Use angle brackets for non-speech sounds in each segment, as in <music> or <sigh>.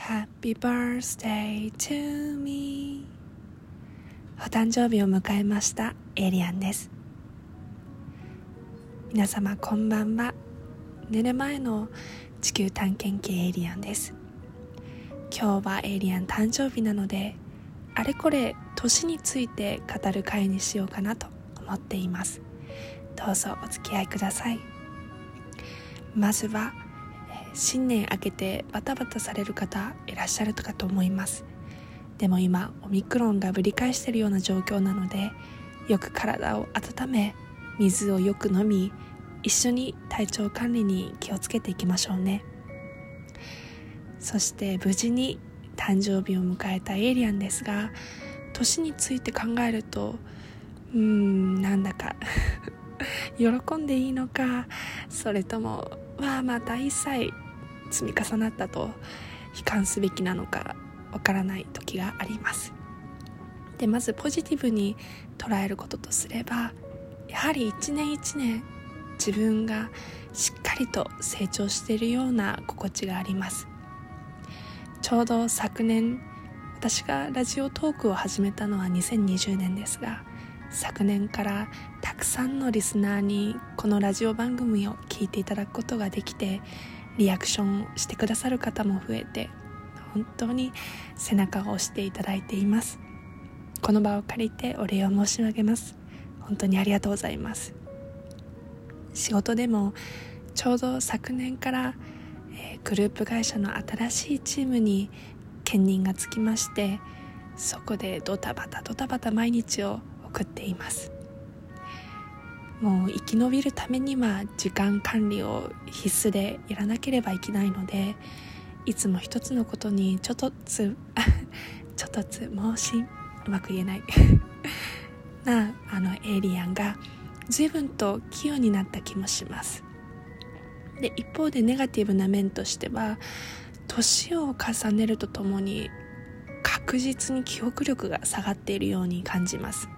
Happy birthday to me. お誕生日を迎えましたエイリアンです。皆様こんばんは。寝る前の地球探検系エイリアンです。今日はエイリアン誕生日なのであれこれ年について語る会にしようかなと思っています。どうぞお付き合いください。まずは新年明けてバタバタされる方いらっしゃるかと思います。でも今オミクロンがぶり返しているような状況なのでよく体を温め水をよく飲み一緒に体調管理に気をつけていきましょうね。そして無事に誕生日を迎えたエイリアンですが年について考えるとうーんなんだか <laughs> 喜んでいいのかそれともまあまた一切積み重なったと悲観すべきなのかわからない時があります。でまずポジティブに捉えることとすればやはり一年一年自分がしっかりと成長しているような心地があります。ちょうど昨年私がラジオトークを始めたのは2020年ですが昨年からたくさんのリスナーにこのラジオ番組を聞いていただくことができてリアクションしてくださる方も増えて本当に背中を押していただいています。この場を借りてお礼を申し上げます。本当にありがとうございます。仕事でもちょうど昨年から、えー、グループ会社の新しいチームに兼任がつきましてそこでドタバタドタバタ毎日を送っています。もう生き延びるためには時間管理を必須でやらなければいけないのでいつも一つのことにちょっとつ <laughs> ちょっとつ盲信うまく言えない。<laughs> なあのエイリアンが随分と器用になった気もします。で一方でネガティブな面としては年を重ねるとともに確実に記憶力が下がっているように感じます。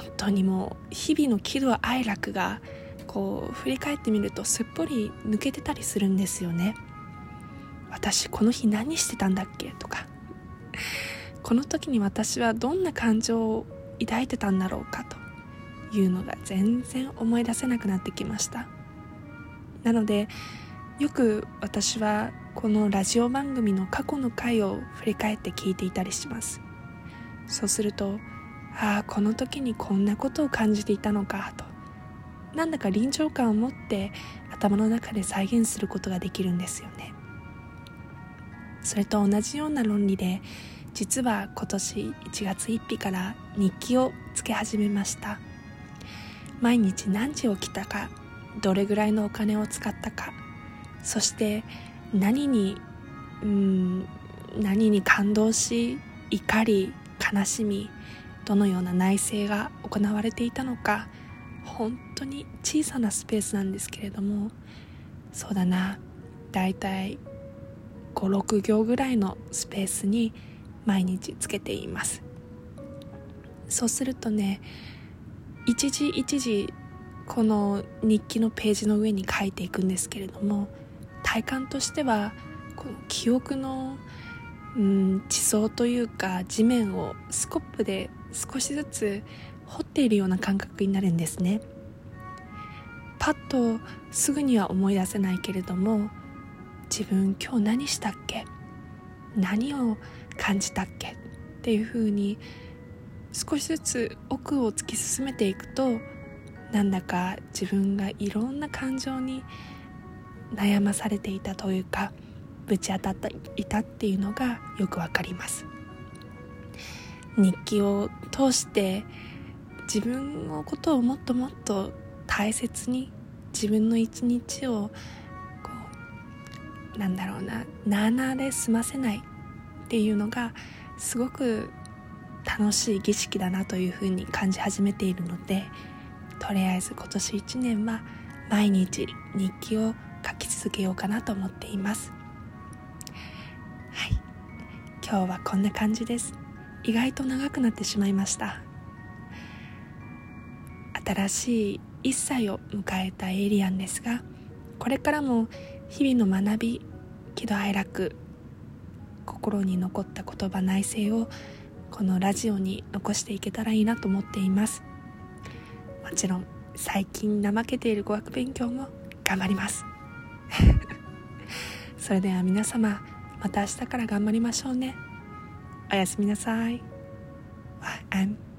本当にもう日々の喜怒哀楽がこう振り返ってみるとすっぽり抜けてたりするんですよね。私この日何してたんだっけとか。<laughs> この時に私はどんな感情を抱いてたんだろうかと。いうのが全然思い出せなくなってきました。なのでよく私はこのラジオ番組の過去の回を振り返って聞いていたりします。そうするとああこの時にこんなことを感じていたのかと。なんだか臨場感を持って頭の中で再現することができるんですよね。それと同じような論理で実は今年1月1日から日記をつけ始めました。毎日何時起きたかどれぐらいのお金を使ったかそして何にうん何に感動し怒り悲しみどのような内省が行われていたのか本当に小さなスペースなんですけれどもそうだなだいたい56行ぐらいのスペースに毎日つけています。そうするとね一時一時この日記のページの上に書いていくんですけれども体感としてはこの記憶の、うん、地層というか地面をスコップで少しずつ掘っているような感覚になるんですね。パッとすぐには思い出せないけれども自分今日何したっけ？何を感じたっけ？っていうふうに少しずつ奥を突き進めていくとなんだか自分がいろんな感情に悩まされていたというかぶち当たっていたっていうのがよくわかります。日記を通して自分のことをもっともっと大切に自分の一日をこうなんだろうななあなあで済ませないっていうのがすごく楽しい儀式だなというふうに感じ始めているのでとりあえず今年1年は毎日日記を書き続けようかなと思っています。はい。今日はこんな感じです。意外と長くなってしまいました。新しい1歳を迎えたエイリアンですがこれからも日々の学び喜怒哀楽心に残った言葉内省をこのラジオに残していけたらいいなと思っています。もちろん最近怠けている語学勉強も頑張ります。<laughs> それでは皆様また明日から頑張りましょうね。おやすみなさい。晚安